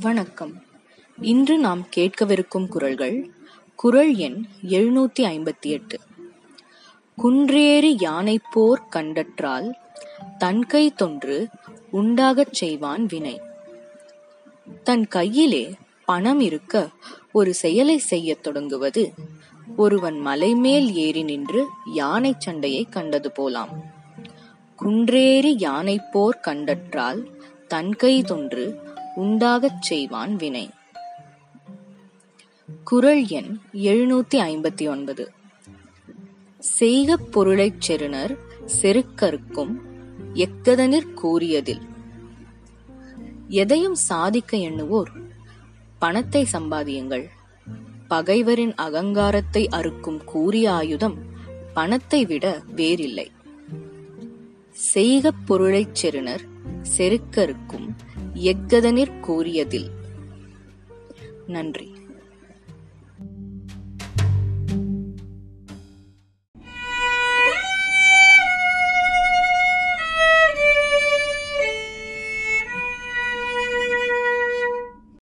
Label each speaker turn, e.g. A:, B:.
A: வணக்கம். இன்று நாம் கேட்கவிருக்கும் குரல்கள் குரல் எண் எழுநூத்தி ஐம்பத்தி எட்டு. குன்றேறி யானை போர் கண்டற்றால் தன்கை தொன்று உண்டாகச் செய்வான் வினை. தன் கையிலே பணம் இருக்க ஒரு செயலை செய்யத் தொடங்குவது ஒருவன் மலைமேல் ஏறி நின்று யானை சண்டையை கண்டது போலாம். குன்றேறி யானை போர் கண்டற்றால் தன்கை தொன்று உண்டாகச் செய்வான் வினை. குரல் எண் எழுநூத்தி ஐம்பத்தி ஒன்பது. செய்க பொருளைச் செருணர் செருக்கருக்கும் எக்கதனிற் கூறியதில். எதையும் சாதிக்க எண்ணுவோர் பணத்தை சம்பாதியுங்கள். பகைவரின் அகங்காரத்தை அறுக்கும் கூறிய ஆயுதம் பணத்தை விட வேறில்லை. செய்க பொருளைச் செருணர் செருக்கருக்கும் எக்கதனிற் கூறியதில். நன்றி.